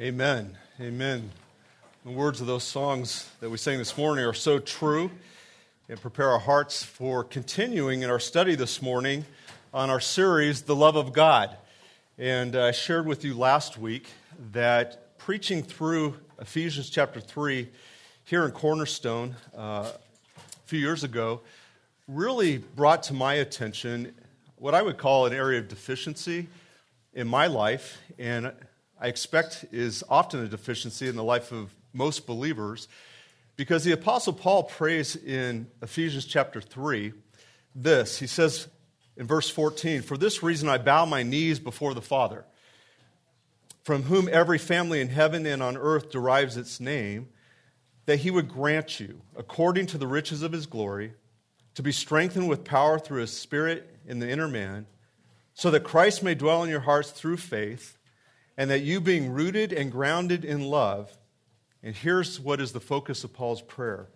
Amen. Amen. The words of those songs that we sang this morning are so true and prepare our hearts for continuing in our study this morning on our series, The Love of God. And I shared with you last week that preaching through Ephesians chapter 3 here in Cornerstone uh, a few years ago really brought to my attention what I would call an area of deficiency in my life. And I expect is often a deficiency in the life of most believers because the Apostle Paul prays in Ephesians chapter 3 this. He says in verse 14, For this reason I bow my knees before the Father, from whom every family in heaven and on earth derives its name, that he would grant you, according to the riches of his glory, to be strengthened with power through his Spirit in the inner man, so that Christ may dwell in your hearts through faith and that you being rooted and grounded in love, and here's what is the focus of Paul's prayer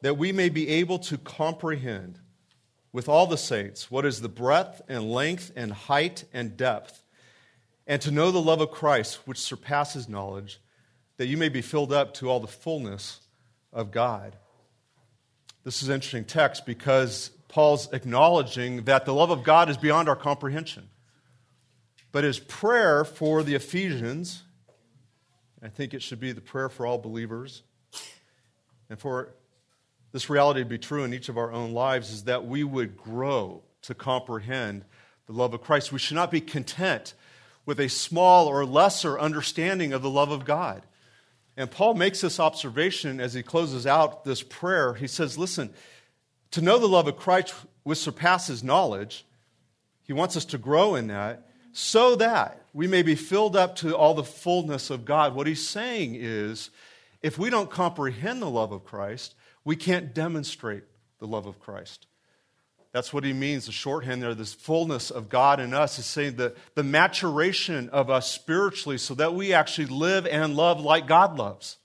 that we may be able to comprehend with all the saints what is the breadth and length and height and depth, and to know the love of Christ, which surpasses knowledge, that you may be filled up to all the fullness of God. This is an interesting text because Paul's acknowledging that the love of God is beyond our comprehension. But his prayer for the Ephesians, I think it should be the prayer for all believers, and for this reality to be true in each of our own lives, is that we would grow to comprehend the love of Christ. We should not be content with a small or lesser understanding of the love of God. And Paul makes this observation as he closes out this prayer. He says, Listen, to know the love of Christ which surpasses knowledge, he wants us to grow in that so that we may be filled up to all the fullness of God. What he's saying is if we don't comprehend the love of Christ, we can't demonstrate the love of Christ. That's what he means, the shorthand there, this fullness of God in us is saying the, the maturation of us spiritually so that we actually live and love like God loves.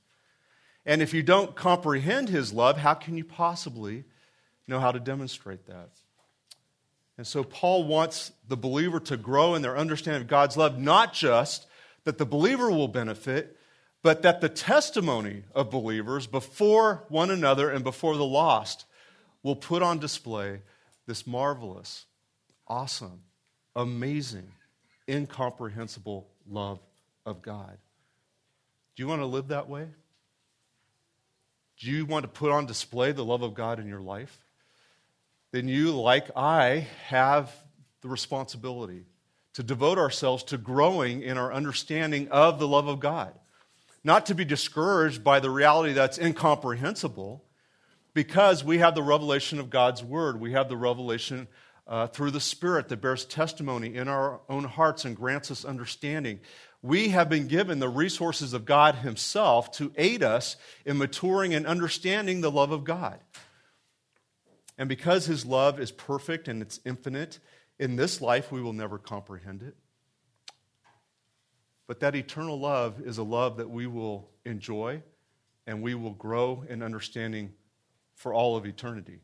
And if you don't comprehend his love, how can you possibly know how to demonstrate that? And so Paul wants the believer to grow in their understanding of God's love, not just that the believer will benefit, but that the testimony of believers before one another and before the lost will put on display this marvelous, awesome, amazing, incomprehensible love of God. Do you want to live that way? Do you want to put on display the love of God in your life? Then you, like I, have the responsibility to devote ourselves to growing in our understanding of the love of God. Not to be discouraged by the reality that's incomprehensible, because we have the revelation of God's Word. We have the revelation uh, through the Spirit that bears testimony in our own hearts and grants us understanding. We have been given the resources of God Himself to aid us in maturing and understanding the love of God. And because his love is perfect and it's infinite, in this life we will never comprehend it. But that eternal love is a love that we will enjoy and we will grow in understanding for all of eternity.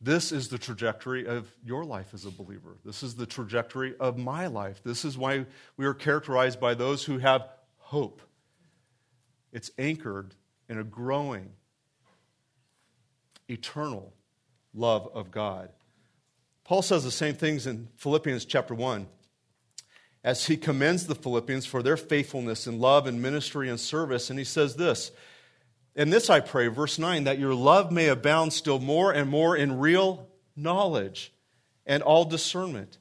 This is the trajectory of your life as a believer. This is the trajectory of my life. This is why we are characterized by those who have hope. It's anchored in a growing, eternal love of God. Paul says the same things in Philippians chapter 1 as he commends the Philippians for their faithfulness in love and ministry and service. And he says this, and this I pray, verse 9, that your love may abound still more and more in real knowledge and all discernment.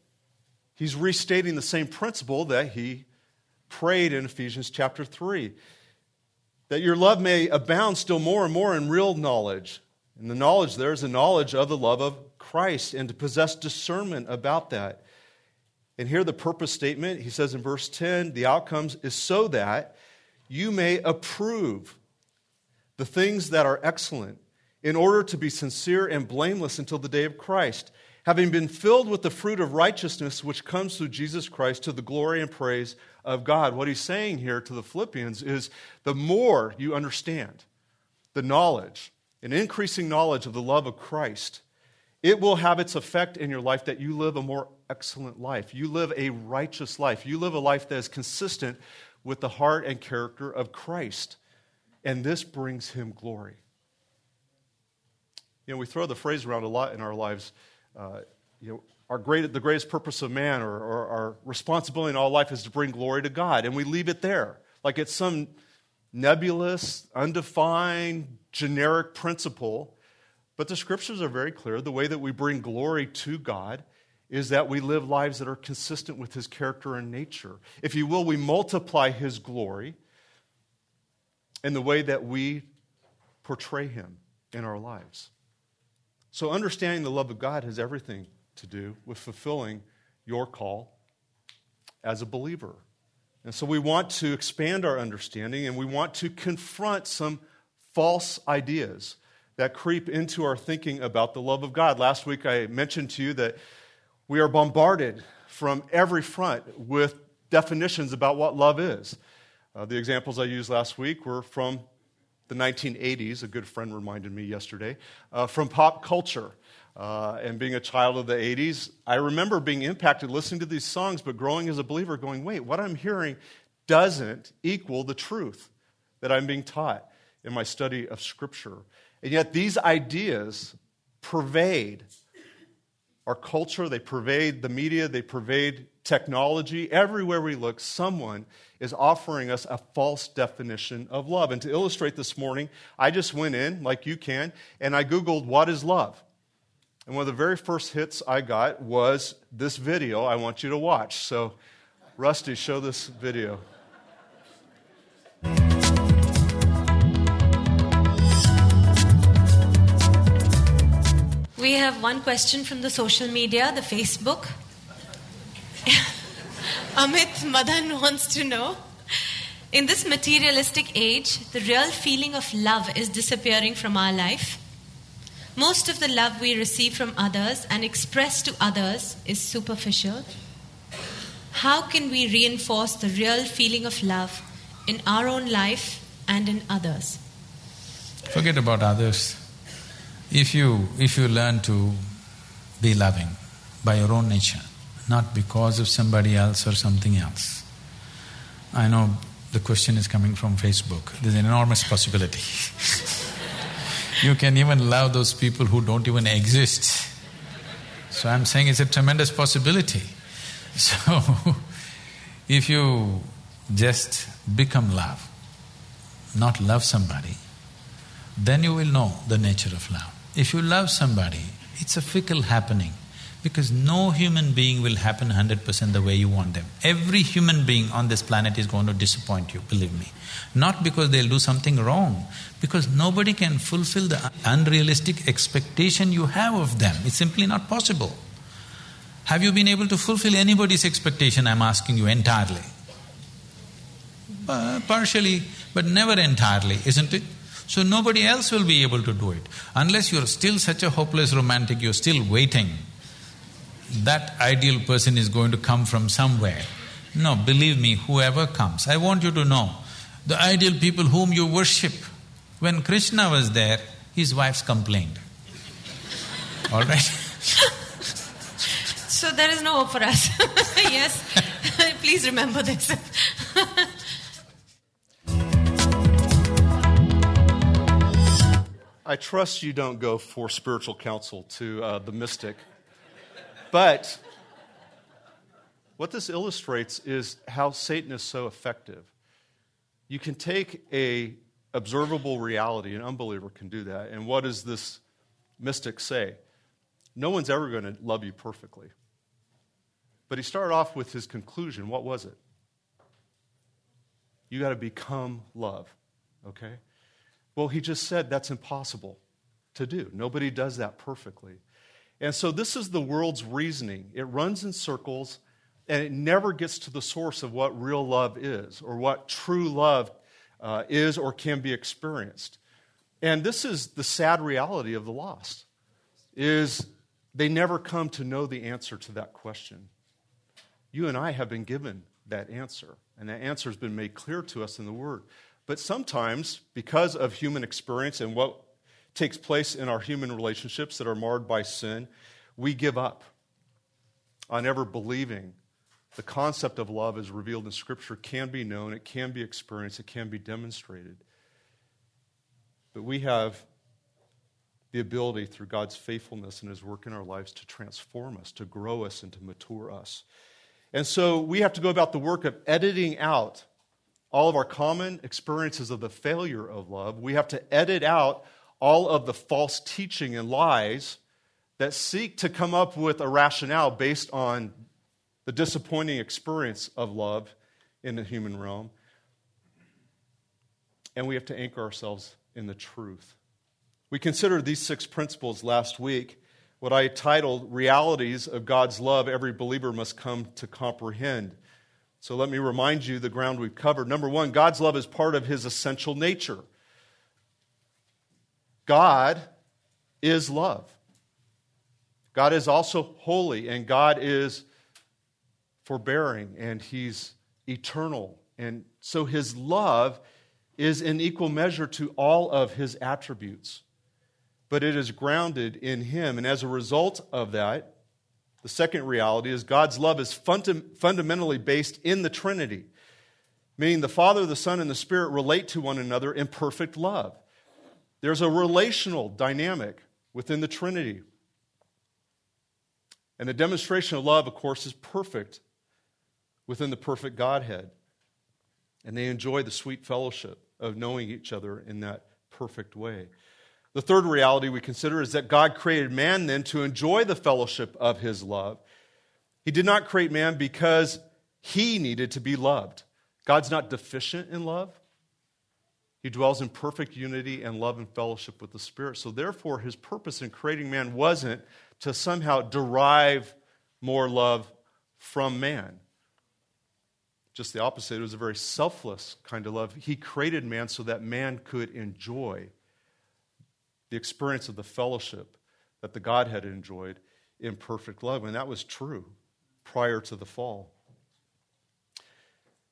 He's restating the same principle that he prayed in Ephesians chapter 3. That your love may abound still more and more in real knowledge and the knowledge there is the knowledge of the love of Christ and to possess discernment about that. And here the purpose statement, he says in verse 10, the outcomes is so that you may approve the things that are excellent in order to be sincere and blameless until the day of Christ, having been filled with the fruit of righteousness which comes through Jesus Christ to the glory and praise of God. What he's saying here to the Philippians is the more you understand the knowledge, an increasing knowledge of the love of Christ, it will have its effect in your life that you live a more excellent life. You live a righteous life. You live a life that is consistent with the heart and character of Christ. And this brings him glory. You know, we throw the phrase around a lot in our lives. Uh, you know, our great, the greatest purpose of man or, or our responsibility in all life is to bring glory to God. And we leave it there. Like it's some nebulous, undefined, generic principle. But the scriptures are very clear. The way that we bring glory to God is that we live lives that are consistent with his character and nature. If you will, we multiply his glory in the way that we portray him in our lives. So, understanding the love of God has everything to do with fulfilling your call as a believer. And so, we want to expand our understanding and we want to confront some false ideas that creep into our thinking about the love of God. Last week, I mentioned to you that we are bombarded from every front with definitions about what love is. Uh, the examples I used last week were from the 1980s, a good friend reminded me yesterday, uh, from pop culture. Uh, and being a child of the 80s, I remember being impacted listening to these songs, but growing as a believer, going, wait, what I'm hearing doesn't equal the truth that I'm being taught in my study of Scripture. And yet, these ideas pervade our culture, they pervade the media, they pervade technology. Everywhere we look, someone is offering us a false definition of love. And to illustrate this morning, I just went in, like you can, and I Googled, What is love? And one of the very first hits I got was this video I want you to watch. So, Rusty, show this video. We have one question from the social media, the Facebook. Amit Madan wants to know In this materialistic age, the real feeling of love is disappearing from our life. Most of the love we receive from others and express to others is superficial. How can we reinforce the real feeling of love in our own life and in others? Forget about others. If you, if you learn to be loving by your own nature, not because of somebody else or something else. I know the question is coming from Facebook. There's an enormous possibility. you can even love those people who don't even exist. So I'm saying it's a tremendous possibility. So, if you just become love, not love somebody, then you will know the nature of love. If you love somebody, it's a fickle happening because no human being will happen hundred percent the way you want them. Every human being on this planet is going to disappoint you, believe me. Not because they'll do something wrong, because nobody can fulfill the unrealistic expectation you have of them. It's simply not possible. Have you been able to fulfill anybody's expectation, I'm asking you, entirely? Uh, partially, but never entirely, isn't it? So nobody else will be able to do it. Unless you're still such a hopeless romantic, you're still waiting. That ideal person is going to come from somewhere. No, believe me, whoever comes. I want you to know the ideal people whom you worship. When Krishna was there, his wives complained. All right? so there is no hope for us. yes, please remember this. I trust you don't go for spiritual counsel to uh, the mystic. But what this illustrates is how Satan is so effective. You can take a observable reality, an unbeliever can do that. And what does this mystic say? No one's ever going to love you perfectly. But he started off with his conclusion. What was it? You got to become love, okay? Well, he just said that's impossible to do. Nobody does that perfectly. And so this is the world's reasoning. It runs in circles and it never gets to the source of what real love is or what true love uh, is or can be experienced. And this is the sad reality of the lost is they never come to know the answer to that question. You and I have been given that answer, and that answer has been made clear to us in the Word. But sometimes, because of human experience and what takes place in our human relationships that are marred by sin, we give up on ever believing the concept of love as revealed in Scripture can be known, it can be experienced, it can be demonstrated. But we have the ability through God's faithfulness and His work in our lives to transform us, to grow us, and to mature us. And so we have to go about the work of editing out all of our common experiences of the failure of love. We have to edit out all of the false teaching and lies that seek to come up with a rationale based on the disappointing experience of love in the human realm. And we have to anchor ourselves in the truth. We considered these six principles last week, what I titled Realities of God's Love Every Believer Must Come to Comprehend. So let me remind you the ground we've covered. Number one, God's love is part of his essential nature. God is love. God is also holy, and God is forbearing, and he's eternal. And so his love is in equal measure to all of his attributes but it is grounded in Him. And as a result of that, the second reality is God's love is funda- fundamentally based in the Trinity, meaning the Father, the Son, and the Spirit relate to one another in perfect love. There's a relational dynamic within the Trinity. And the demonstration of love, of course, is perfect within the perfect Godhead. And they enjoy the sweet fellowship of knowing each other in that perfect way. The third reality we consider is that God created man then to enjoy the fellowship of his love. He did not create man because he needed to be loved. God's not deficient in love. He dwells in perfect unity and love and fellowship with the Spirit. So, therefore, his purpose in creating man wasn't to somehow derive more love from man. Just the opposite. It was a very selfless kind of love. He created man so that man could enjoy the experience of the fellowship that the Godhead enjoyed in perfect love. And that was true prior to the fall.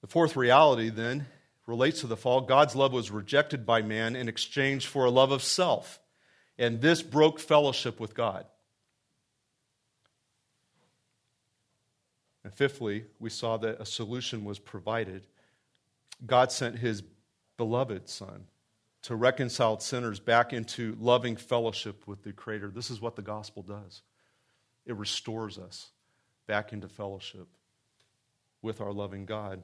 The fourth reality, then, relates to the fall. God's love was rejected by man in exchange for a love of self. And this broke fellowship with God. And fifthly, we saw that a solution was provided. God sent his beloved Son to reconcile sinners back into loving fellowship with the Creator. This is what the gospel does it restores us back into fellowship with our loving God.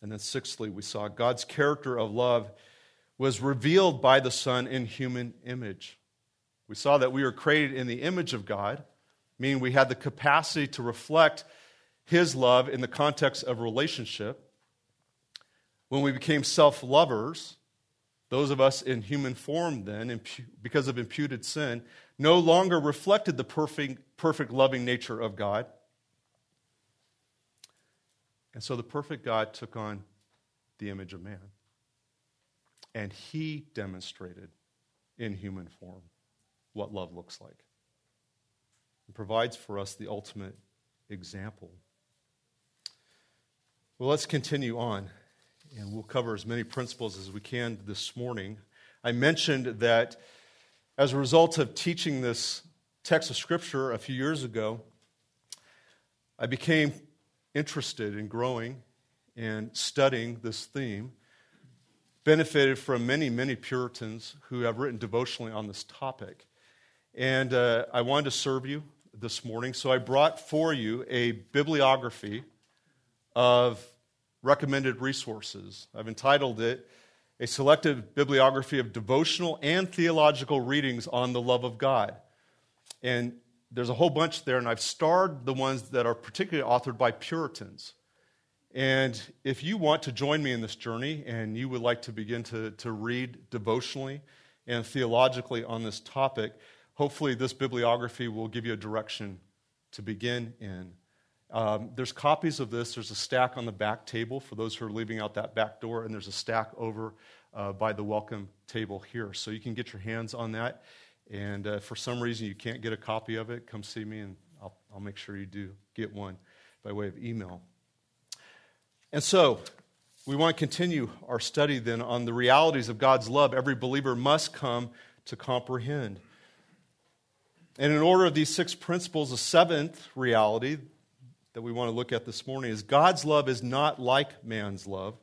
And then, sixthly, we saw God's character of love was revealed by the Son in human image. We saw that we were created in the image of God, meaning we had the capacity to reflect His love in the context of relationship. When we became self lovers, those of us in human form, then, because of imputed sin, no longer reflected the perfect, perfect loving nature of God. And so the perfect God took on the image of man. And he demonstrated in human form what love looks like. and provides for us the ultimate example. Well, let's continue on and we'll cover as many principles as we can this morning. I mentioned that as a result of teaching this text of Scripture a few years ago, I became interested in growing and studying this theme. Benefited from many, many Puritans who have written devotionally on this topic. And uh, I wanted to serve you this morning, so I brought for you a bibliography of recommended resources. I've entitled it A Selective Bibliography of Devotional and Theological Readings on the Love of God. And there's a whole bunch there, and I've starred the ones that are particularly authored by Puritans. And if you want to join me in this journey and you would like to begin to, to read devotionally and theologically on this topic, hopefully this bibliography will give you a direction to begin in. Um, there's copies of this. There's a stack on the back table for those who are leaving out that back door, and there's a stack over uh, by the welcome table here. So you can get your hands on that. And uh, for some reason you can't get a copy of it, come see me, and I'll, I'll make sure you do get one by way of email. And so, we want to continue our study then on the realities of God's love every believer must come to comprehend. And in order of these six principles, the seventh reality that we want to look at this morning is God's love is not like man's love.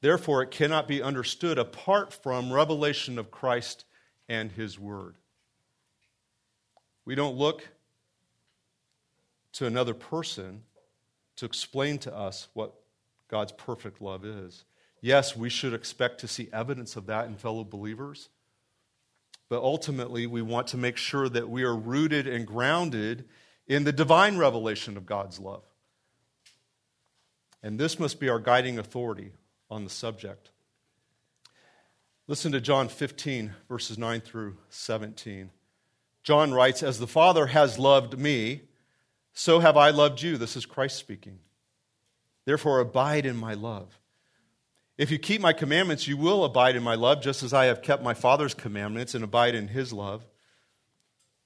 Therefore, it cannot be understood apart from revelation of Christ and his word. We don't look to another person to explain to us what God's perfect love is. Yes, we should expect to see evidence of that in fellow believers. But ultimately, we want to make sure that we are rooted and grounded in the divine revelation of God's love. And this must be our guiding authority on the subject. Listen to John 15, verses 9 through 17. John writes, As the Father has loved me, so have I loved you. This is Christ speaking. Therefore, abide in my love. If you keep my commandments, you will abide in my love, just as I have kept my Father's commandments and abide in his love.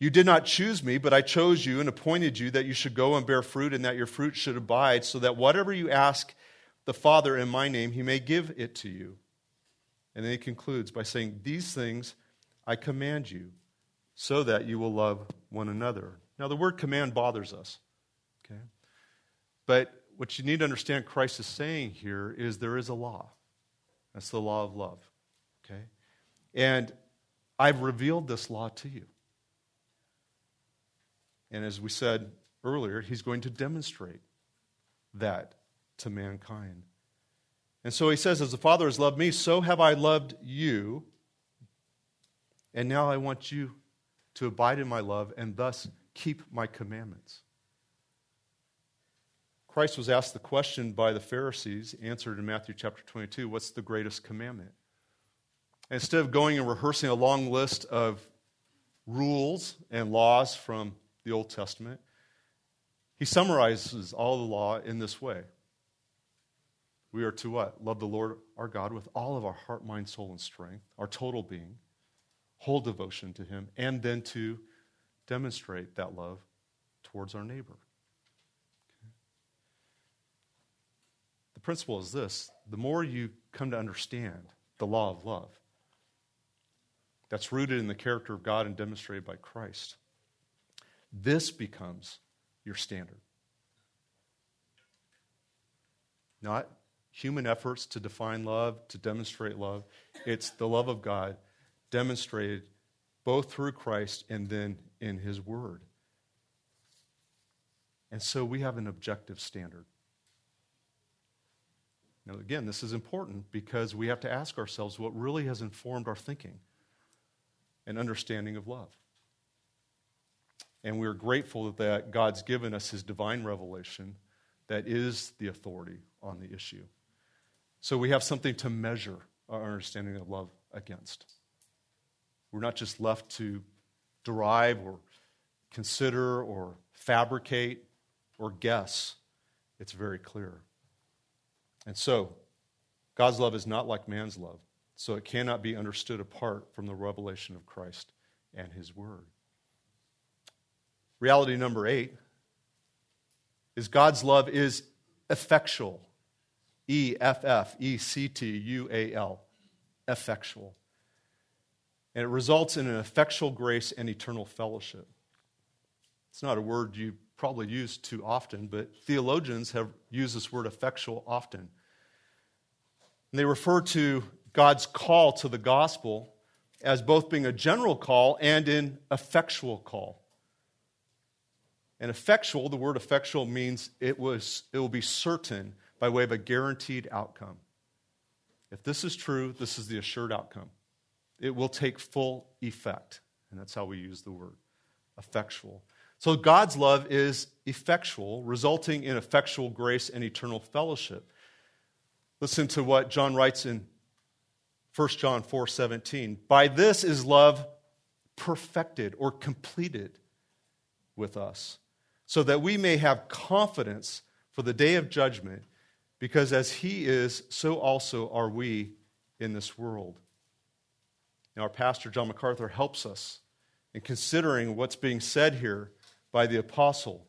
You did not choose me, but I chose you and appointed you that you should go and bear fruit and that your fruit should abide, so that whatever you ask the Father in my name, he may give it to you. And then he concludes by saying, These things I command you, so that you will love one another. Now, the word command bothers us, okay? But what you need to understand Christ is saying here is there is a law. That's the law of love, okay? And I've revealed this law to you. And as we said earlier, he's going to demonstrate that to mankind. And so he says, As the Father has loved me, so have I loved you. And now I want you to abide in my love and thus keep my commandments. Christ was asked the question by the Pharisees, answered in Matthew chapter 22 what's the greatest commandment? And instead of going and rehearsing a long list of rules and laws from the Old Testament, he summarizes all the law in this way. We are to what? Love the Lord our God with all of our heart, mind, soul, and strength, our total being, whole devotion to Him, and then to demonstrate that love towards our neighbor. Okay. The principle is this the more you come to understand the law of love, that's rooted in the character of God and demonstrated by Christ, this becomes your standard. Not human efforts to define love, to demonstrate love. It's the love of God demonstrated both through Christ and then in His Word. And so we have an objective standard. Now, again, this is important because we have to ask ourselves what really has informed our thinking and understanding of love. And we're grateful that God's given us his divine revelation that is the authority on the issue. So we have something to measure our understanding of love against. We're not just left to derive or consider or fabricate or guess. It's very clear. And so, God's love is not like man's love, so it cannot be understood apart from the revelation of Christ and his word. Reality number eight is God's love is effectual. E F F E C T U A L. Effectual. And it results in an effectual grace and eternal fellowship. It's not a word you probably use too often, but theologians have used this word effectual often. And they refer to God's call to the gospel as both being a general call and an effectual call. And effectual, the word effectual means it, was, it will be certain by way of a guaranteed outcome. If this is true, this is the assured outcome. It will take full effect. And that's how we use the word effectual. So God's love is effectual, resulting in effectual grace and eternal fellowship. Listen to what John writes in 1 John 4 17. By this is love perfected or completed with us so that we may have confidence for the day of judgment, because as he is, so also are we in this world. Now, our pastor, John MacArthur, helps us in considering what's being said here by the apostle.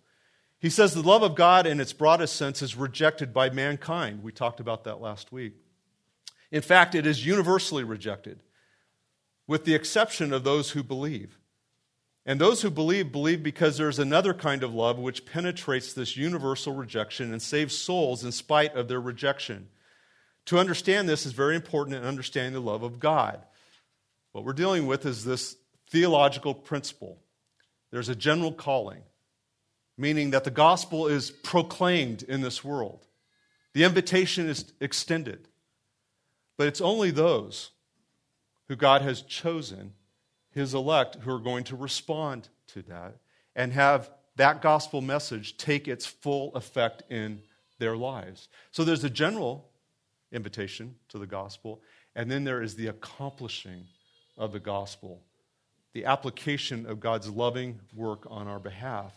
He says the love of God, in its broadest sense, is rejected by mankind. We talked about that last week. In fact, it is universally rejected, with the exception of those who believe. And those who believe, believe because there's another kind of love which penetrates this universal rejection and saves souls in spite of their rejection. To understand this is very important in understanding the love of God. What we're dealing with is this theological principle there's a general calling, meaning that the gospel is proclaimed in this world, the invitation is extended. But it's only those who God has chosen, his elect, who are going to respond to that and have that gospel message take its full effect in their lives. So there's a general invitation to the gospel, and then there is the accomplishing of the gospel, the application of God's loving work on our behalf.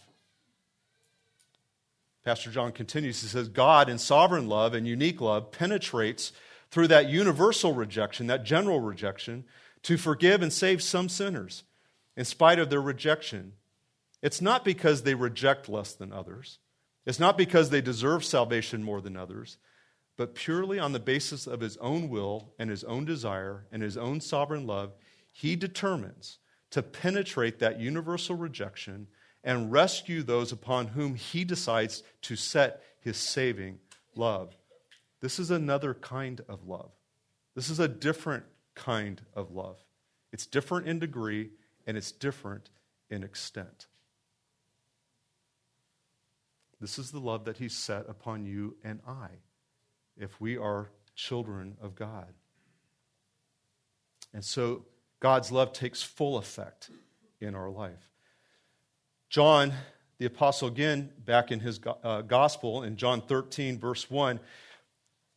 Pastor John continues, he says, God in sovereign love and unique love penetrates through that universal rejection, that general rejection, to forgive and save some sinners in spite of their rejection. It's not because they reject less than others. It's not because they deserve salvation more than others but purely on the basis of his own will and his own desire and his own sovereign love, he determines to penetrate that universal rejection and rescue those upon whom he decides to set his saving love. This is another kind of love. This is a different kind of love. It's different in degree and it's different in extent. This is the love that he set upon you and I if we are children of God. And so God's love takes full effect in our life. John, the apostle, again, back in his uh, gospel in John 13, verse 1,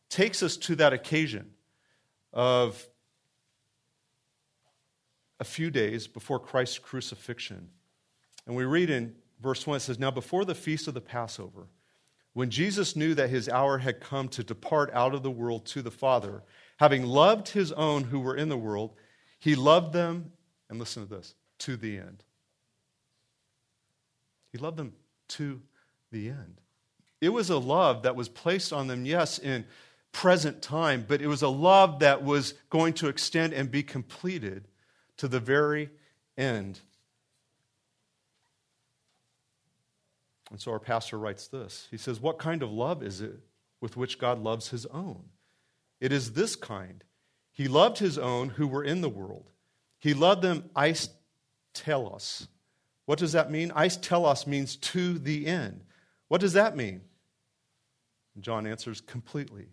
takes us to that occasion of a few days before Christ's crucifixion. And we read in verse 1, it says, Now before the feast of the Passover, when Jesus knew that his hour had come to depart out of the world to the Father, having loved his own who were in the world, he loved them, and listen to this, to the end. He loved them to the end. It was a love that was placed on them, yes, in present time, but it was a love that was going to extend and be completed to the very end And so our pastor writes this He says, What kind of love is it with which God loves his own? It is this kind. He loved his own who were in the world. He loved them eis telos. What does that mean? Eis telos means to the end. What does that mean? John answers completely.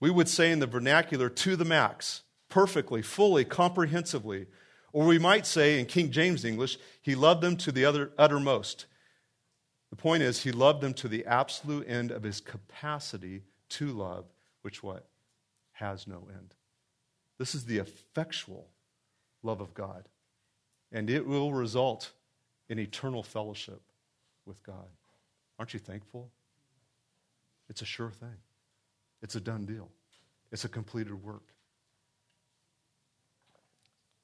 We would say in the vernacular, to the max, perfectly, fully, comprehensively. Or we might say in King James English, he loved them to the other, uttermost. The point is, he loved them to the absolute end of his capacity to love, which what? Has no end. This is the effectual love of God. And it will result in eternal fellowship with God. Aren't you thankful? It's a sure thing, it's a done deal, it's a completed work.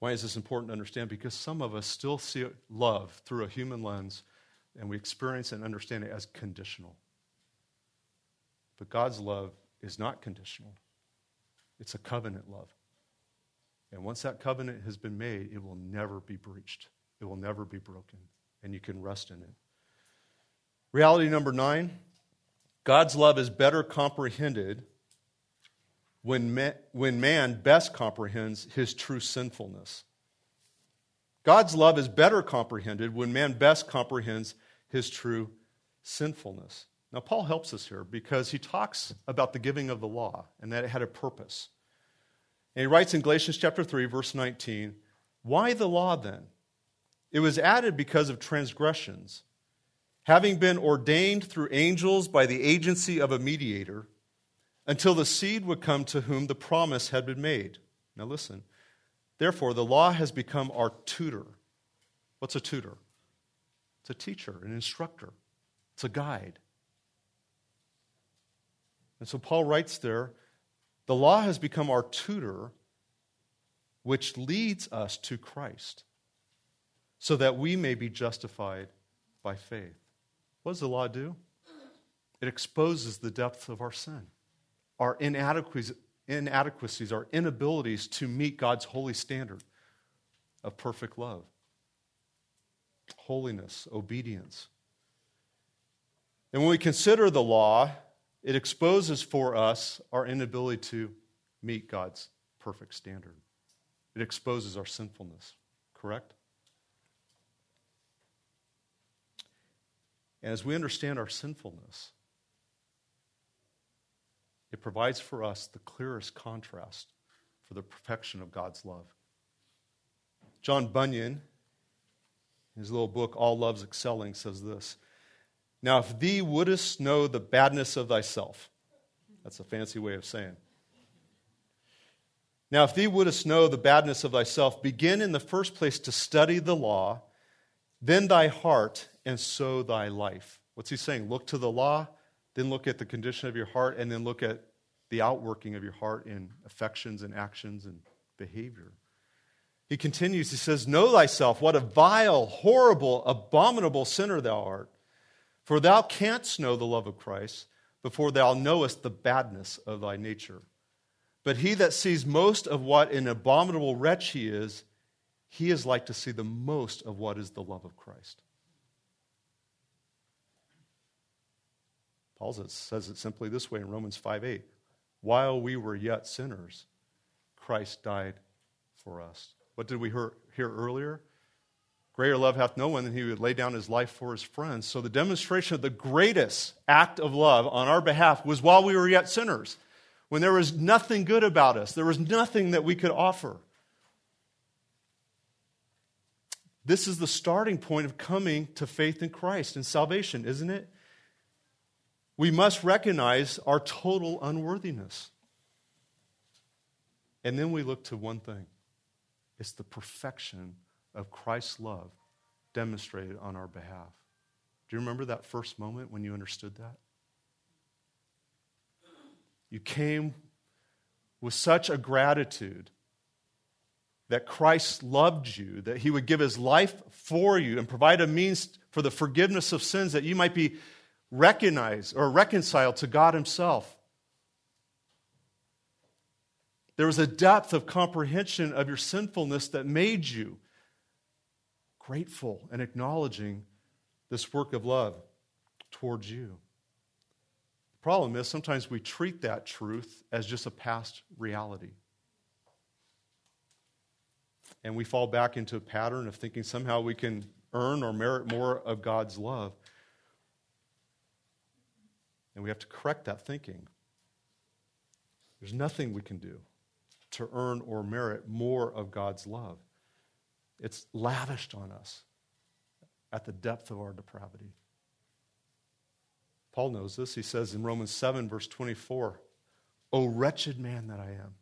Why is this important to understand? Because some of us still see love through a human lens and we experience and understand it as conditional. But God's love is not conditional, it's a covenant love. And once that covenant has been made, it will never be breached, it will never be broken, and you can rest in it. Reality number nine God's love is better comprehended when man, when man best comprehends his true sinfulness. God's love is better comprehended when man best comprehends his true sinfulness. Now, Paul helps us here because he talks about the giving of the law and that it had a purpose. And he writes in Galatians chapter 3, verse 19, Why the law then? It was added because of transgressions, having been ordained through angels by the agency of a mediator, until the seed would come to whom the promise had been made. Now, listen. Therefore, the law has become our tutor. What's a tutor? It's a teacher, an instructor. it's a guide. And so Paul writes there the law has become our tutor, which leads us to Christ, so that we may be justified by faith. What does the law do? It exposes the depth of our sin, our inadequacies, inadequacies, our inabilities to meet God's holy standard of perfect love, holiness, obedience. And when we consider the law, it exposes for us our inability to meet God's perfect standard. It exposes our sinfulness, correct? And as we understand our sinfulness, it provides for us the clearest contrast for the perfection of God's love. John Bunyan, in his little book, All Love's Excelling, says this Now, if thee wouldest know the badness of thyself, that's a fancy way of saying. Now, if thee wouldest know the badness of thyself, begin in the first place to study the law, then thy heart, and so thy life. What's he saying? Look to the law, then look at the condition of your heart, and then look at the outworking of your heart in affections and actions and behavior. He continues, he says, Know thyself, what a vile, horrible, abominable sinner thou art. For thou canst know the love of Christ before thou knowest the badness of thy nature. But he that sees most of what an abominable wretch he is, he is like to see the most of what is the love of Christ. Paul says it simply this way in Romans 5 8. While we were yet sinners, Christ died for us. What did we hear, hear earlier? Greater love hath no one than he would lay down his life for his friends. So the demonstration of the greatest act of love on our behalf was while we were yet sinners, when there was nothing good about us, there was nothing that we could offer. This is the starting point of coming to faith in Christ and salvation, isn't it? We must recognize our total unworthiness. And then we look to one thing it's the perfection of Christ's love demonstrated on our behalf. Do you remember that first moment when you understood that? You came with such a gratitude that Christ loved you, that he would give his life for you and provide a means for the forgiveness of sins that you might be recognized or reconcile to God himself. There was a depth of comprehension of your sinfulness that made you grateful and acknowledging this work of love towards you. The problem is sometimes we treat that truth as just a past reality. And we fall back into a pattern of thinking somehow we can earn or merit more of God's love. And we have to correct that thinking. There's nothing we can do to earn or merit more of God's love. It's lavished on us at the depth of our depravity. Paul knows this. He says in Romans 7, verse 24, O wretched man that I am.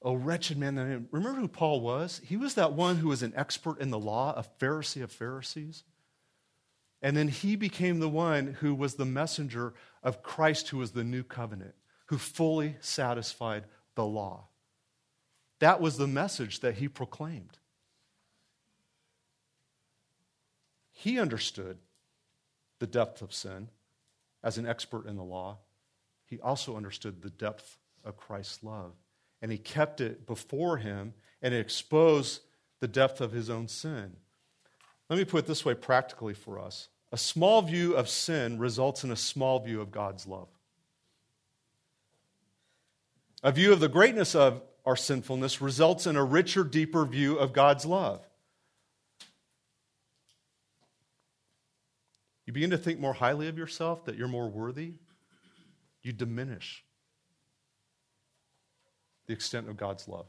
O wretched man that I am. Remember who Paul was? He was that one who was an expert in the law, a Pharisee of Pharisees. And then he became the one who was the messenger of Christ, who was the new covenant, who fully satisfied the law. That was the message that he proclaimed. He understood the depth of sin as an expert in the law. He also understood the depth of Christ's love. And he kept it before him and it exposed the depth of his own sin. Let me put it this way practically for us a small view of sin results in a small view of God's love. A view of the greatness of our sinfulness results in a richer, deeper view of God's love. You begin to think more highly of yourself, that you're more worthy, you diminish the extent of God's love.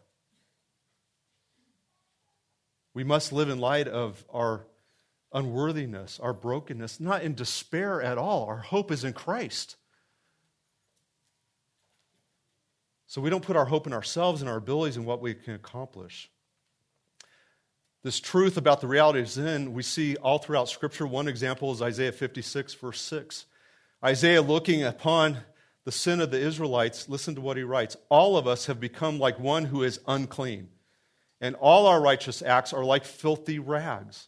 We must live in light of our unworthiness, our brokenness, not in despair at all. Our hope is in Christ. So we don't put our hope in ourselves and our abilities and what we can accomplish. This truth about the reality of sin we see all throughout Scripture. One example is Isaiah 56, verse 6. Isaiah looking upon the sin of the Israelites, listen to what he writes. All of us have become like one who is unclean, and all our righteous acts are like filthy rags.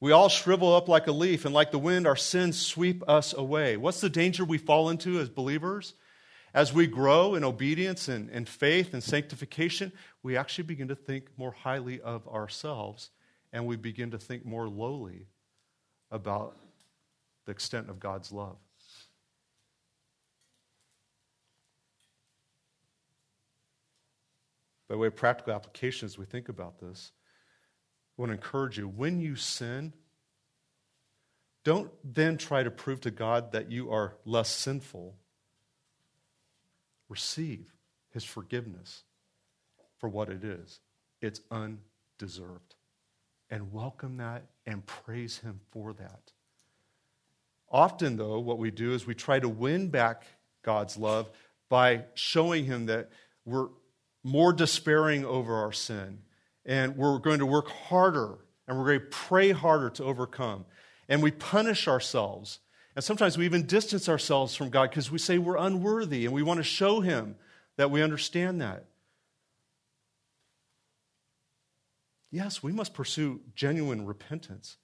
We all shrivel up like a leaf, and like the wind, our sins sweep us away. What's the danger we fall into as believers? As we grow in obedience and, and faith and sanctification, we actually begin to think more highly of ourselves and we begin to think more lowly about the extent of God's love. By way of practical application, as we think about this, I want to encourage you when you sin, don't then try to prove to God that you are less sinful receive his forgiveness for what it is. It's undeserved. And welcome that and praise him for that. Often, though, what we do is we try to win back God's love by showing him that we're more despairing over our sin and we're going to work harder and we're going to pray harder to overcome. And we punish ourselves and sometimes we even distance ourselves from God because we say we're unworthy and we want to show Him that we understand that. Yes, we must pursue genuine repentance,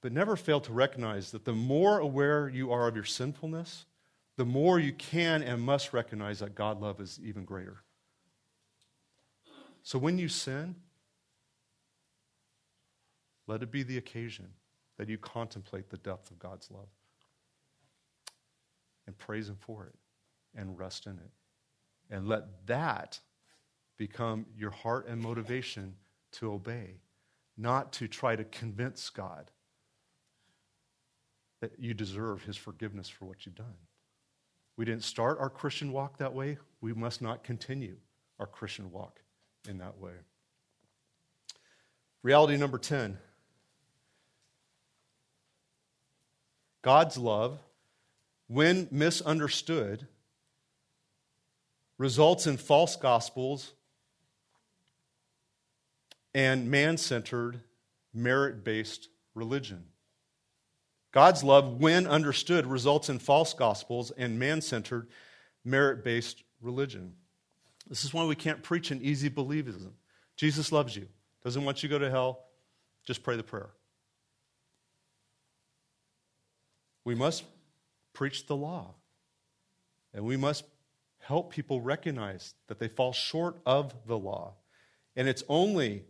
but never fail to recognize that the more aware you are of your sinfulness, the more you can and must recognize that God love is even greater. So when you sin, let it be the occasion that you contemplate the depth of God's love and praise Him for it and rest in it. And let that become your heart and motivation to obey, not to try to convince God that you deserve His forgiveness for what you've done. We didn't start our Christian walk that way. We must not continue our Christian walk in that way. Reality number 10 God's love, when misunderstood, results in false gospels and man centered, merit based religion. God's love, when understood, results in false gospels and man centered, merit based religion. This is why we can't preach an easy believism. Jesus loves you, doesn't want you to go to hell. Just pray the prayer. We must preach the law. And we must help people recognize that they fall short of the law. And it's only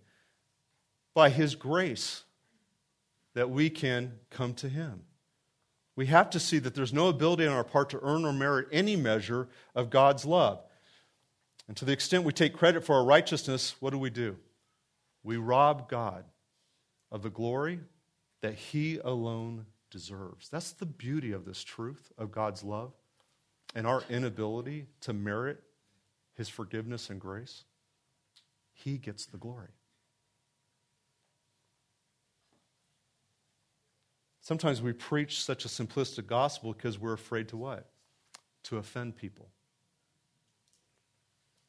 by His grace that we can come to Him. We have to see that there's no ability on our part to earn or merit any measure of God's love. And to the extent we take credit for our righteousness, what do we do? We rob God of the glory that He alone deserves. That's the beauty of this truth of God's love and our inability to merit his forgiveness and grace. He gets the glory. Sometimes we preach such a simplistic gospel because we're afraid to what? To offend people.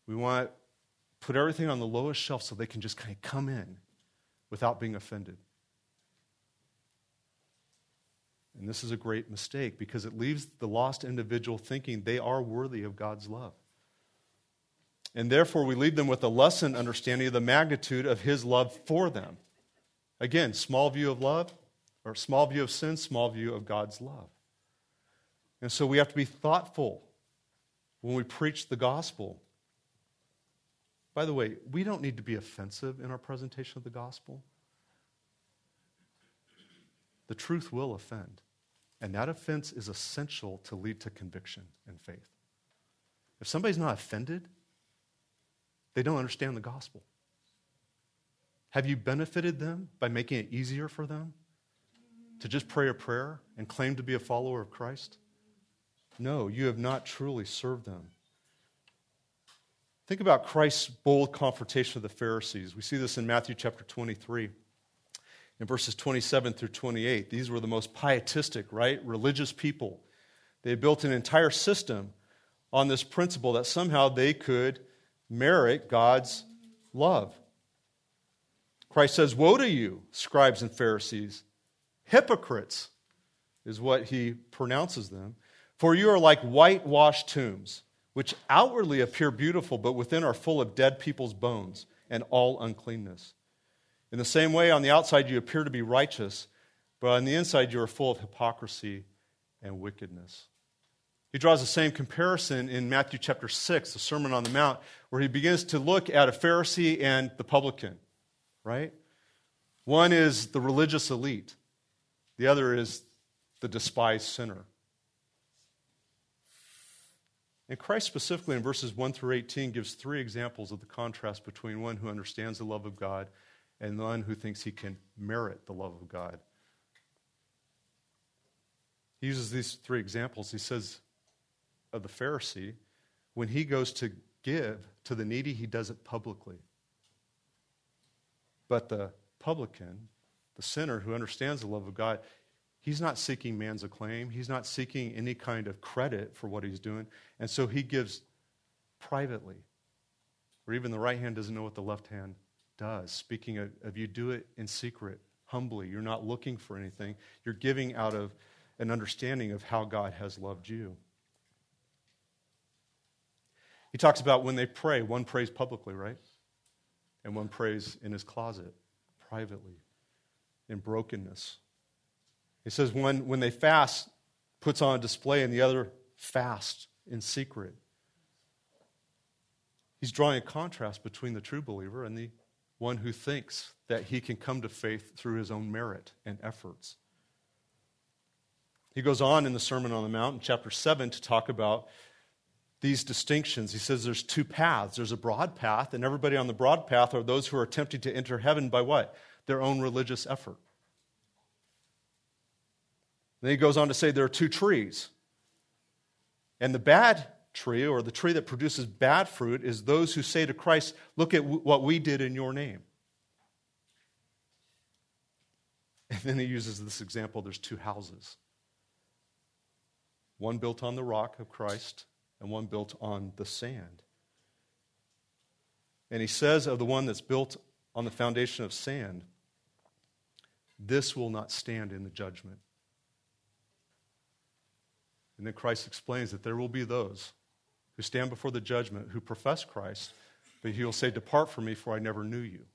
We want to put everything on the lowest shelf so they can just kind of come in without being offended. And this is a great mistake because it leaves the lost individual thinking they are worthy of God's love. And therefore, we leave them with a lessened understanding of the magnitude of His love for them. Again, small view of love, or small view of sin, small view of God's love. And so we have to be thoughtful when we preach the gospel. By the way, we don't need to be offensive in our presentation of the gospel. The truth will offend. And that offense is essential to lead to conviction and faith. If somebody's not offended, they don't understand the gospel. Have you benefited them by making it easier for them to just pray a prayer and claim to be a follower of Christ? No, you have not truly served them. Think about Christ's bold confrontation of the Pharisees. We see this in Matthew chapter 23 in verses 27 through 28. These were the most pietistic, right? Religious people. They built an entire system on this principle that somehow they could merit God's love. Christ says, Woe to you, scribes and Pharisees, hypocrites, is what he pronounces them. For you are like whitewashed tombs, which outwardly appear beautiful, but within are full of dead people's bones and all uncleanness. In the same way, on the outside you appear to be righteous, but on the inside you are full of hypocrisy and wickedness. He draws the same comparison in Matthew chapter 6, the Sermon on the Mount, where he begins to look at a Pharisee and the publican right? One is the religious elite, the other is the despised sinner. And Christ, specifically in verses 1 through 18, gives three examples of the contrast between one who understands the love of God and one who thinks he can merit the love of God. He uses these three examples. He says of the Pharisee, when he goes to give to the needy, he does it publicly. But the publican, the sinner who understands the love of God, he's not seeking man's acclaim. He's not seeking any kind of credit for what he's doing. And so he gives privately, or even the right hand doesn't know what the left hand does. Speaking of, of you do it in secret, humbly. You're not looking for anything. You're giving out of an understanding of how God has loved you. He talks about when they pray, one prays publicly, right? and one prays in his closet privately in brokenness. He says one, when they fast, puts on display, and the other fasts in secret. He's drawing a contrast between the true believer and the one who thinks that he can come to faith through his own merit and efforts. He goes on in the Sermon on the Mount in chapter 7 to talk about these distinctions. He says there's two paths. There's a broad path, and everybody on the broad path are those who are attempting to enter heaven by what? Their own religious effort. Then he goes on to say there are two trees. And the bad tree, or the tree that produces bad fruit, is those who say to Christ, Look at what we did in your name. And then he uses this example there's two houses one built on the rock of Christ, and one built on the sand. And he says of the one that's built on the foundation of sand, this will not stand in the judgment. And then Christ explains that there will be those who stand before the judgment who profess Christ, but he will say, Depart from me, for I never knew you.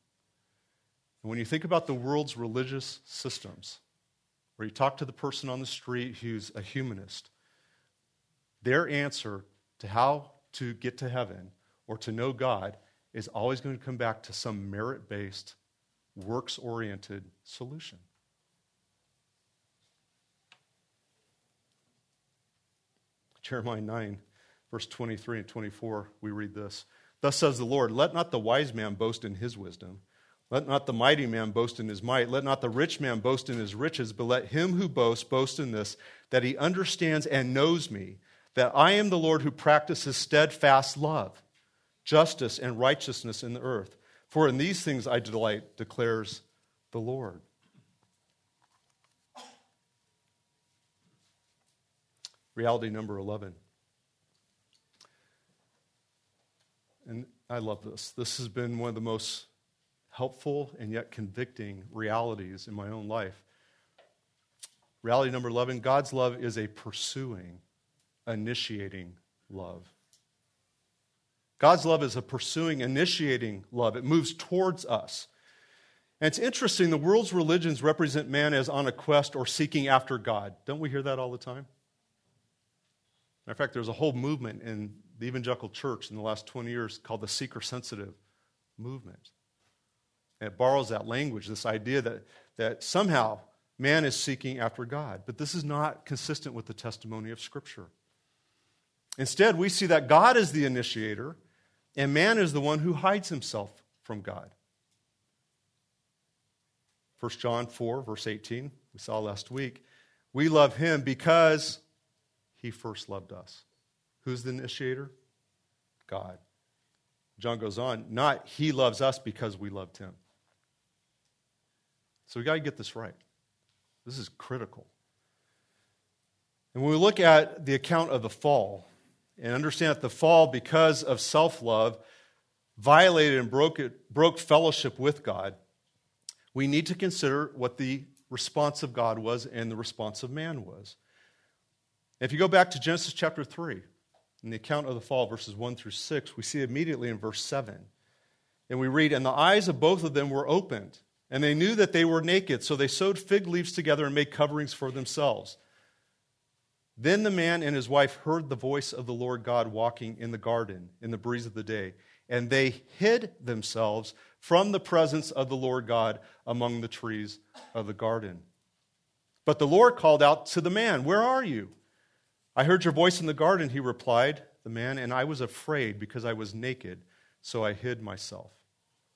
And when you think about the world's religious systems, where you talk to the person on the street who's a humanist, their answer to how to get to heaven or to know God is always going to come back to some merit based, works oriented solution. Jeremiah 9, verse 23 and 24, we read this. Thus says the Lord, Let not the wise man boast in his wisdom. Let not the mighty man boast in his might. Let not the rich man boast in his riches, but let him who boasts boast in this, that he understands and knows me, that I am the Lord who practices steadfast love, justice, and righteousness in the earth. For in these things I delight, declares the Lord. Reality number 11. And I love this. This has been one of the most helpful and yet convicting realities in my own life. Reality number 11 God's love is a pursuing initiating love. God's love is a pursuing, initiating love. It moves towards us. And it's interesting, the world's religions represent man as on a quest or seeking after God. Don't we hear that all the time? Matter of fact, there's a whole movement in the evangelical church in the last 20 years called the seeker sensitive movement. And it borrows that language, this idea that, that somehow man is seeking after God. But this is not consistent with the testimony of Scripture. Instead, we see that God is the initiator and man is the one who hides himself from God. 1 John 4, verse 18, we saw last week. We love him because he first loved us. Who's the initiator? God. John goes on, not he loves us because we loved him. So we got to get this right. This is critical. And when we look at the account of the fall, and understand that the fall, because of self love, violated and broke, it, broke fellowship with God. we need to consider what the response of God was and the response of man was. If you go back to Genesis chapter 3, in the account of the fall, verses 1 through 6, we see immediately in verse 7. And we read, And the eyes of both of them were opened, and they knew that they were naked, so they sewed fig leaves together and made coverings for themselves. Then the man and his wife heard the voice of the Lord God walking in the garden in the breeze of the day, and they hid themselves from the presence of the Lord God among the trees of the garden. But the Lord called out to the man, Where are you? I heard your voice in the garden, he replied, the man, and I was afraid because I was naked, so I hid myself.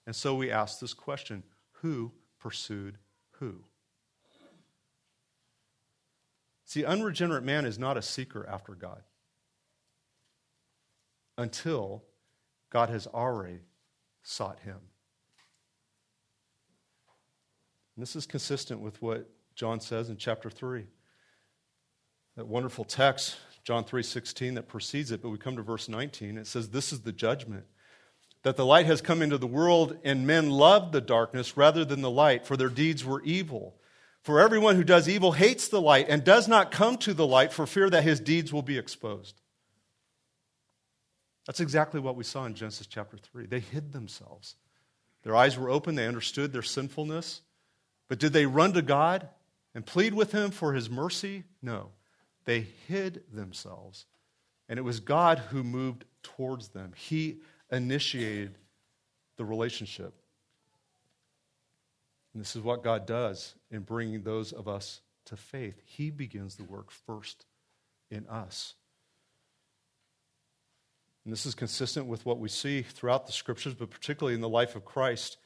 And so we ask this question Who pursued who? See, unregenerate man is not a seeker after God until God has already sought him. And this is consistent with what John says in chapter 3. That wonderful text, John 3:16 that precedes it, but we come to verse 19. It says this is the judgment that the light has come into the world and men loved the darkness rather than the light for their deeds were evil. For everyone who does evil hates the light and does not come to the light for fear that his deeds will be exposed. That's exactly what we saw in Genesis chapter 3. They hid themselves. Their eyes were open, they understood their sinfulness. But did they run to God and plead with Him for His mercy? No. They hid themselves. And it was God who moved towards them. He initiated the relationship. And this is what God does in bringing those of us to faith. He begins the work first in us. And this is consistent with what we see throughout the scriptures, but particularly in the life of Christ.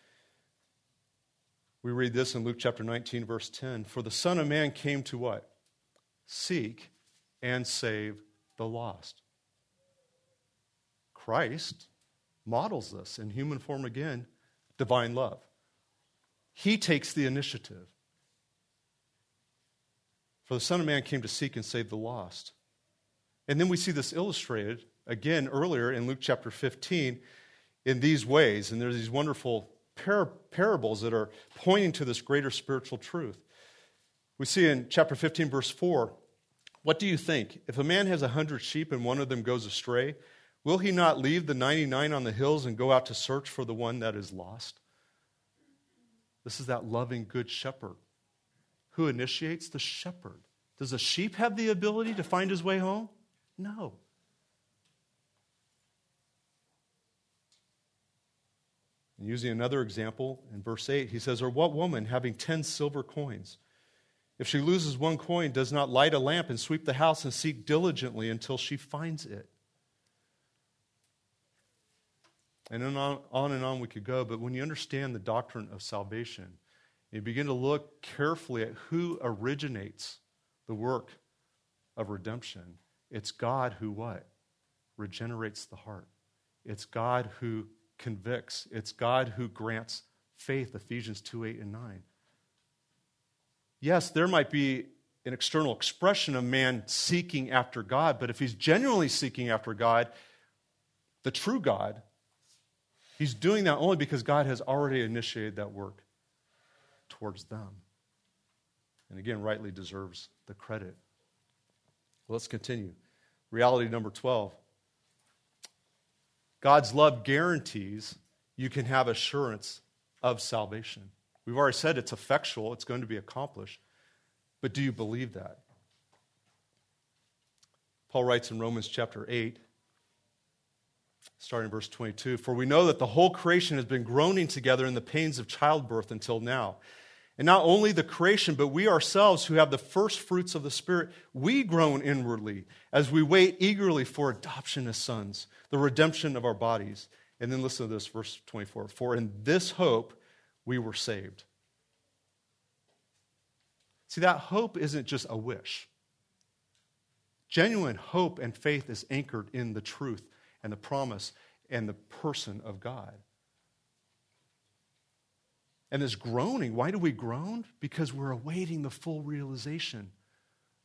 We read this in Luke chapter 19, verse 10 For the Son of Man came to what? Seek and save the lost. Christ models this in human form again, divine love. He takes the initiative. For the Son of Man came to seek and save the lost. And then we see this illustrated again earlier in Luke chapter 15 in these ways. And there's these wonderful par- parables that are pointing to this greater spiritual truth. We see in chapter 15, verse 4 What do you think? If a man has a hundred sheep and one of them goes astray, will he not leave the 99 on the hills and go out to search for the one that is lost? This is that loving, good shepherd. Who initiates? The shepherd. Does a sheep have the ability to find his way home? No. And using another example in verse 8, he says, Or what woman having 10 silver coins, if she loses one coin, does not light a lamp and sweep the house and seek diligently until she finds it? And on, on and on we could go, but when you understand the doctrine of salvation, you begin to look carefully at who originates the work of redemption. It's God who what? Regenerates the heart. It's God who convicts. It's God who grants faith, Ephesians 2 8 and 9. Yes, there might be an external expression of man seeking after God, but if he's genuinely seeking after God, the true God, he's doing that only because God has already initiated that work towards them. And again, rightly deserves the credit. let's continue. Reality number 12 God's love guarantees you can have assurance of salvation. We've already said it's effectual, it's going to be accomplished. But do you believe that? Paul writes in Romans chapter 8, starting verse 22 For we know that the whole creation has been groaning together in the pains of childbirth until now. And not only the creation, but we ourselves who have the first fruits of the Spirit, we groan inwardly as we wait eagerly for adoption as sons the redemption of our bodies. And then listen to this, verse 24. For in this hope we were saved. See, that hope isn't just a wish. Genuine hope and faith is anchored in the truth and the promise and the person of God. And this groaning, why do we groan? Because we're awaiting the full realization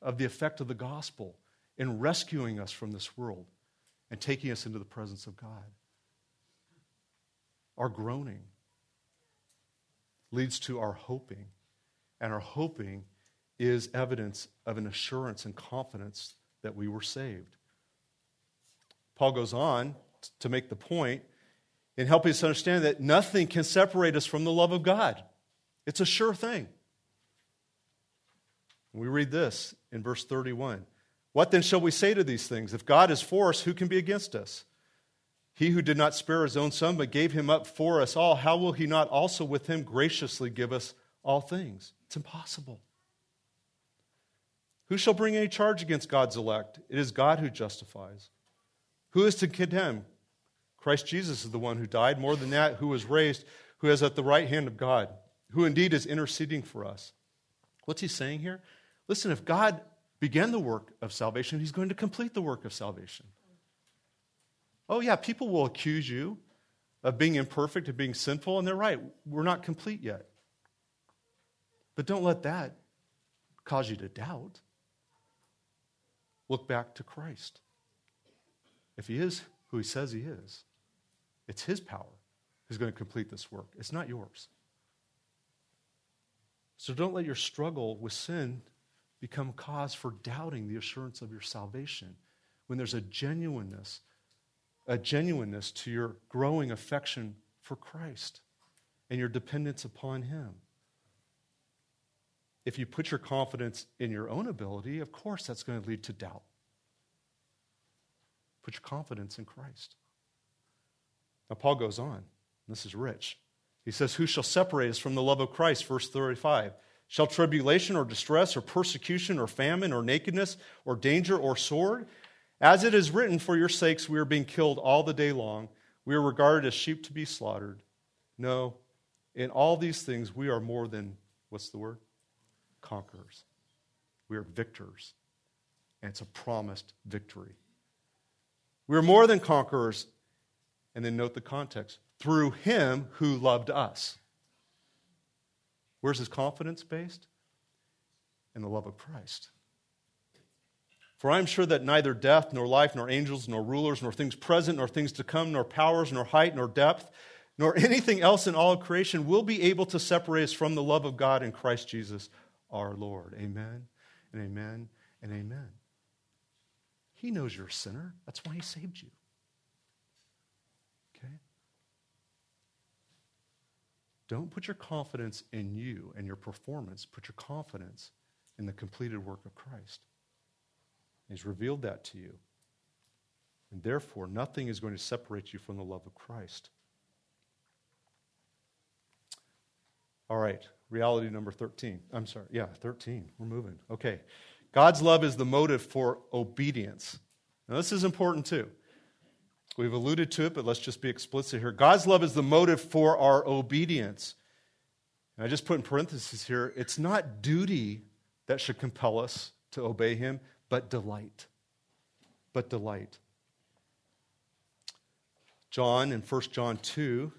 of the effect of the gospel in rescuing us from this world and taking us into the presence of God. Our groaning. Leads to our hoping. And our hoping is evidence of an assurance and confidence that we were saved. Paul goes on to make the point in helping us understand that nothing can separate us from the love of God. It's a sure thing. We read this in verse 31. What then shall we say to these things? If God is for us, who can be against us? He who did not spare his own son, but gave him up for us all, how will he not also with him graciously give us all things? It's impossible. Who shall bring any charge against God's elect? It is God who justifies. Who is to condemn? Christ Jesus is the one who died, more than that, who was raised, who is at the right hand of God, who indeed is interceding for us. What's he saying here? Listen, if God began the work of salvation, he's going to complete the work of salvation. Oh, yeah, people will accuse you of being imperfect, of being sinful, and they're right. We're not complete yet. But don't let that cause you to doubt. Look back to Christ. If he is who he says he is, it's his power who's going to complete this work. It's not yours. So don't let your struggle with sin become cause for doubting the assurance of your salvation when there's a genuineness a genuineness to your growing affection for Christ and your dependence upon Him. If you put your confidence in your own ability, of course that's going to lead to doubt. Put your confidence in Christ. Now, Paul goes on. This is rich. He says, Who shall separate us from the love of Christ? Verse 35. Shall tribulation or distress or persecution or famine or nakedness or danger or sword? As it is written, For your sakes we are being killed all the day long. We are regarded as sheep to be slaughtered. No, in all these things we are more than, what's the word? Conquerors. We are victors. And it's a promised victory. We are more than conquerors. And then note the context through him who loved us. Where's his confidence based? In the love of Christ. For I am sure that neither death, nor life, nor angels, nor rulers, nor things present, nor things to come, nor powers, nor height, nor depth, nor anything else in all creation will be able to separate us from the love of God in Christ Jesus our Lord. Amen, and amen, and amen. He knows you're a sinner. That's why he saved you. Okay? Don't put your confidence in you and your performance. Put your confidence in the completed work of Christ. He's revealed that to you. And therefore, nothing is going to separate you from the love of Christ. All right, reality number 13. I'm sorry, yeah, 13. We're moving. Okay. God's love is the motive for obedience. Now, this is important too. We've alluded to it, but let's just be explicit here. God's love is the motive for our obedience. And I just put in parentheses here it's not duty that should compel us to obey Him, but delight. But delight. John in 1 John 2,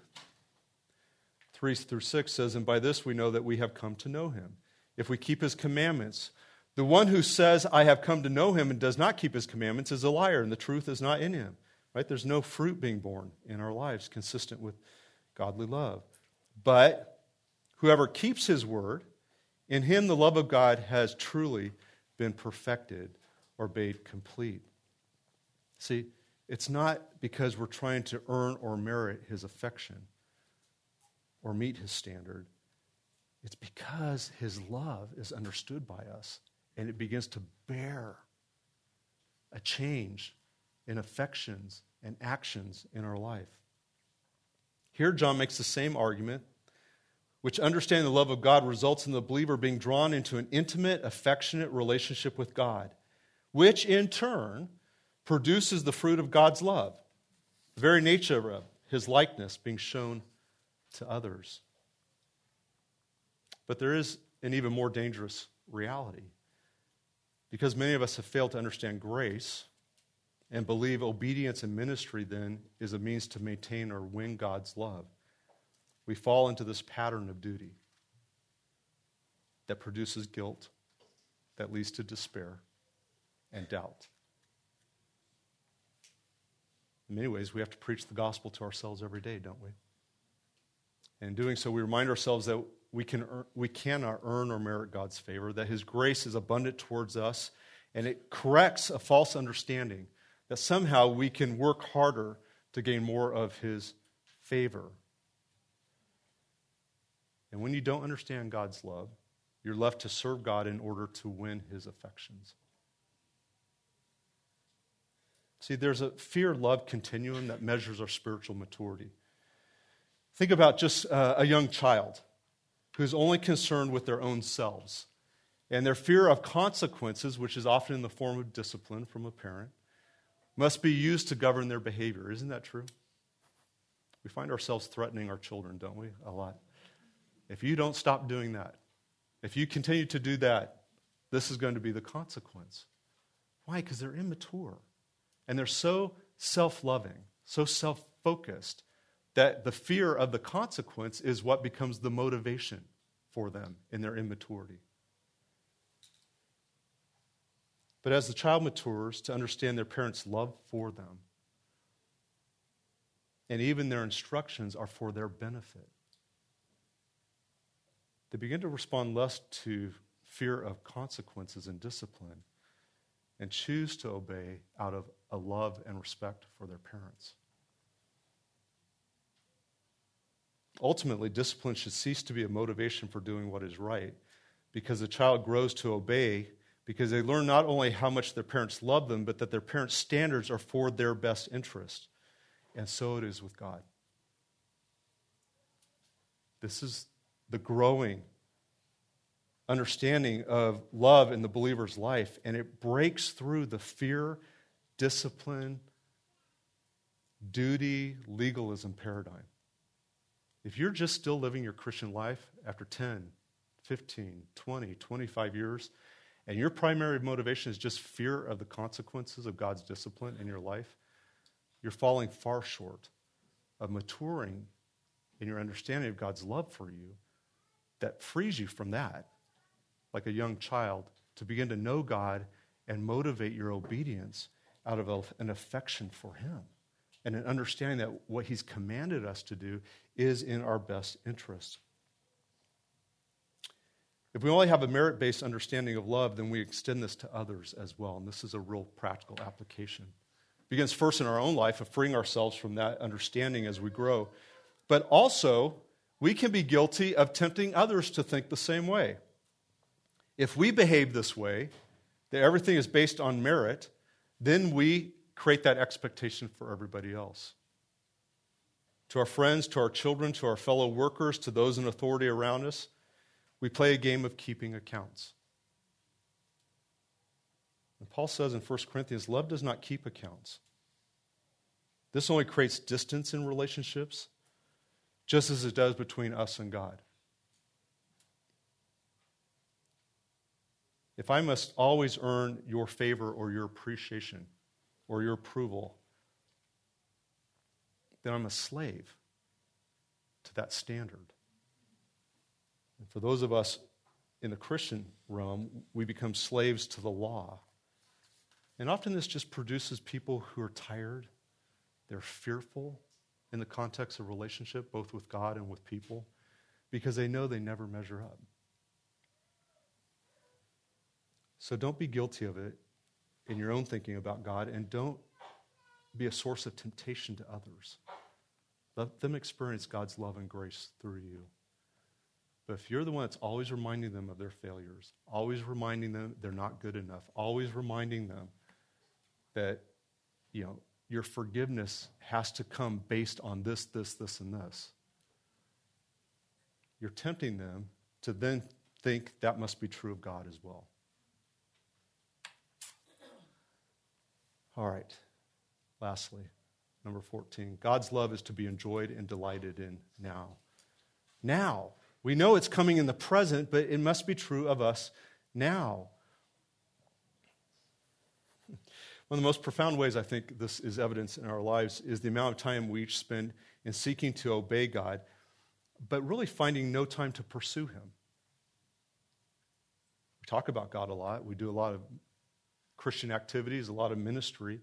3 through 6 says, And by this we know that we have come to know him, if we keep his commandments. The one who says, I have come to know him and does not keep his commandments is a liar, and the truth is not in him. Right? There's no fruit being born in our lives consistent with godly love. But whoever keeps his word, in him the love of God has truly been perfected or made complete. See, it's not because we're trying to earn or merit his affection or meet his standard. It's because his love is understood by us and it begins to bear a change in affections and actions in our life. Here, John makes the same argument, which understanding the love of God results in the believer being drawn into an intimate, affectionate relationship with God which in turn produces the fruit of God's love, the very nature of his likeness being shown to others. But there is an even more dangerous reality. Because many of us have failed to understand grace and believe obedience and ministry then is a means to maintain or win God's love. We fall into this pattern of duty that produces guilt, that leads to despair, and doubt. In many ways, we have to preach the gospel to ourselves every day, don't we? And in doing so, we remind ourselves that we, can earn, we cannot earn or merit God's favor, that His grace is abundant towards us, and it corrects a false understanding that somehow we can work harder to gain more of His favor. And when you don't understand God's love, you're left to serve God in order to win His affections. See, there's a fear love continuum that measures our spiritual maturity. Think about just uh, a young child who's only concerned with their own selves and their fear of consequences, which is often in the form of discipline from a parent, must be used to govern their behavior. Isn't that true? We find ourselves threatening our children, don't we? A lot. If you don't stop doing that, if you continue to do that, this is going to be the consequence. Why? Because they're immature. And they're so self loving, so self focused, that the fear of the consequence is what becomes the motivation for them in their immaturity. But as the child matures to understand their parents' love for them, and even their instructions are for their benefit, they begin to respond less to fear of consequences and discipline and choose to obey out of a love and respect for their parents. Ultimately, discipline should cease to be a motivation for doing what is right because the child grows to obey because they learn not only how much their parents love them, but that their parents' standards are for their best interest. And so it is with God. This is the growing understanding of love in the believer's life, and it breaks through the fear, discipline, duty, legalism paradigm. If you're just still living your Christian life after 10, 15, 20, 25 years, and your primary motivation is just fear of the consequences of God's discipline in your life, you're falling far short of maturing in your understanding of God's love for you that frees you from that, like a young child, to begin to know God and motivate your obedience out of an affection for Him and an understanding that what He's commanded us to do is in our best interest. If we only have a merit based understanding of love, then we extend this to others as well. And this is a real practical application. It begins first in our own life of freeing ourselves from that understanding as we grow. But also, we can be guilty of tempting others to think the same way. If we behave this way, that everything is based on merit, then we create that expectation for everybody else. To our friends, to our children, to our fellow workers, to those in authority around us, we play a game of keeping accounts. And Paul says in 1 Corinthians, love does not keep accounts. This only creates distance in relationships, just as it does between us and God. If I must always earn your favor or your appreciation, or your approval, then I'm a slave to that standard. And for those of us in the Christian realm, we become slaves to the law. And often this just produces people who are tired, they're fearful in the context of relationship, both with God and with people, because they know they never measure up. So don't be guilty of it in your own thinking about God, and don't be a source of temptation to others. Let them experience God's love and grace through you. But if you're the one that's always reminding them of their failures, always reminding them they're not good enough, always reminding them that, you know, your forgiveness has to come based on this, this, this, and this, you're tempting them to then think that must be true of God as well. All right. Lastly, number 14 God's love is to be enjoyed and delighted in now. Now. We know it's coming in the present, but it must be true of us now. One of the most profound ways I think this is evidence in our lives is the amount of time we each spend in seeking to obey God, but really finding no time to pursue Him. We talk about God a lot, we do a lot of Christian activities, a lot of ministry.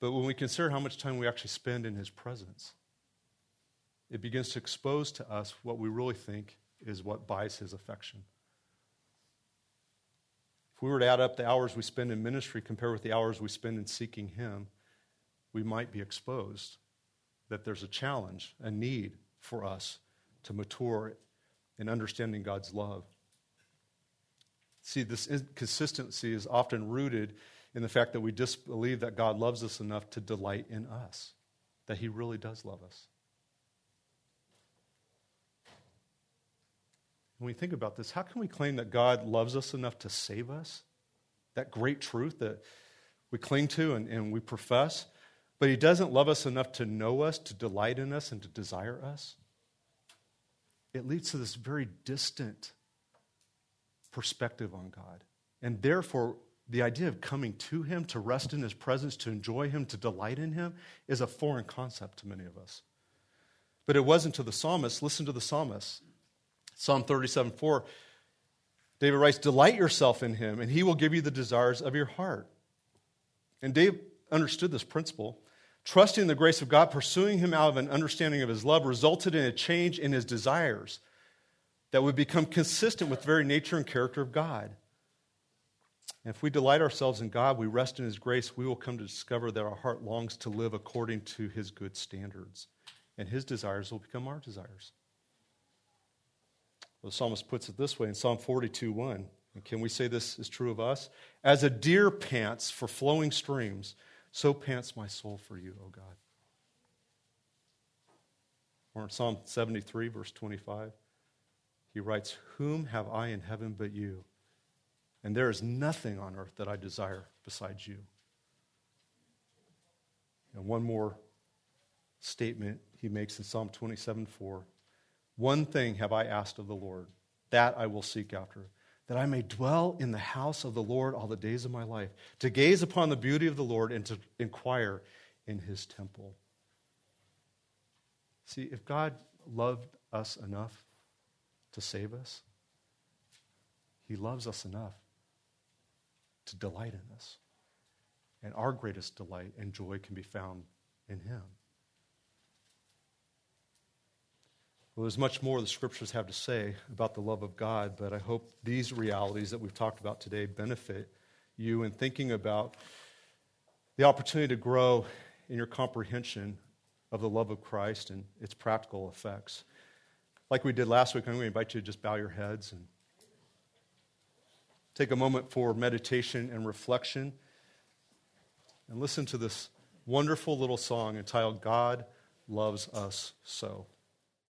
But when we consider how much time we actually spend in His presence, it begins to expose to us what we really think is what buys his affection. If we were to add up the hours we spend in ministry compared with the hours we spend in seeking him, we might be exposed that there's a challenge, a need for us to mature in understanding God's love. See, this inconsistency is often rooted in the fact that we disbelieve that God loves us enough to delight in us, that He really does love us. When we think about this, how can we claim that God loves us enough to save us? That great truth that we cling to and, and we profess, but He doesn't love us enough to know us, to delight in us, and to desire us? It leads to this very distant perspective on God. And therefore, the idea of coming to Him, to rest in His presence, to enjoy Him, to delight in Him, is a foreign concept to many of us. But it wasn't to the psalmist. Listen to the psalmist. Psalm 37 4. David writes, Delight yourself in Him, and He will give you the desires of your heart. And David understood this principle. Trusting the grace of God, pursuing Him out of an understanding of His love, resulted in a change in his desires that would become consistent with the very nature and character of God. And if we delight ourselves in God, we rest in His grace, we will come to discover that our heart longs to live according to His good standards. And His desires will become our desires. The psalmist puts it this way in Psalm 42 1. And can we say this is true of us? As a deer pants for flowing streams, so pants my soul for you, O God. Or in Psalm 73, verse 25, he writes, Whom have I in heaven but you? And there is nothing on earth that I desire besides you. And one more statement he makes in Psalm 27 4. One thing have I asked of the Lord, that I will seek after that I may dwell in the house of the Lord all the days of my life, to gaze upon the beauty of the Lord and to inquire in his temple. See, if God loved us enough to save us, he loves us enough to delight in us. And our greatest delight and joy can be found in him. Well, there's much more the scriptures have to say about the love of God, but I hope these realities that we've talked about today benefit you in thinking about the opportunity to grow in your comprehension of the love of Christ and its practical effects. Like we did last week, I'm going to invite you to just bow your heads and take a moment for meditation and reflection and listen to this wonderful little song entitled God Loves Us So.